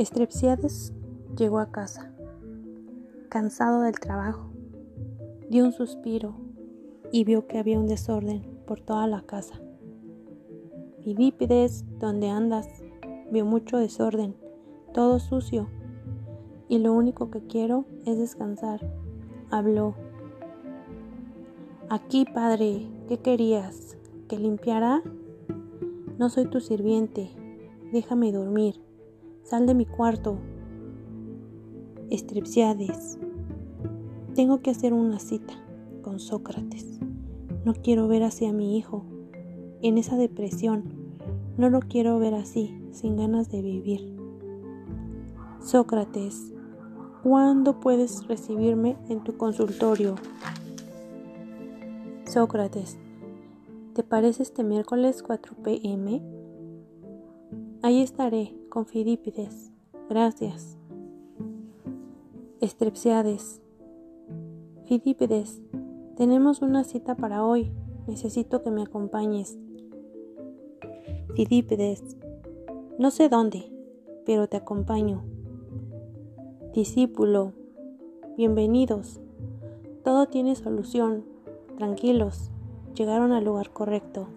Estrepsiades llegó a casa, cansado del trabajo. Dio un suspiro y vio que había un desorden por toda la casa. Fidípides, ¿dónde andas? Vio mucho desorden, todo sucio, y lo único que quiero es descansar. Habló. Aquí, padre, ¿qué querías? ¿Que limpiara? No soy tu sirviente, déjame dormir. Sal de mi cuarto. Estripsiades. Tengo que hacer una cita con Sócrates. No quiero ver así a mi hijo, en esa depresión. No lo quiero ver así, sin ganas de vivir. Sócrates, ¿cuándo puedes recibirme en tu consultorio? Sócrates, ¿te parece este miércoles 4 pm? Ahí estaré con Fidípides. Gracias. Estrepsiades. Fidípides, tenemos una cita para hoy. Necesito que me acompañes. Fidípides. No sé dónde, pero te acompaño. Discípulo. Bienvenidos. Todo tiene solución. Tranquilos. Llegaron al lugar correcto.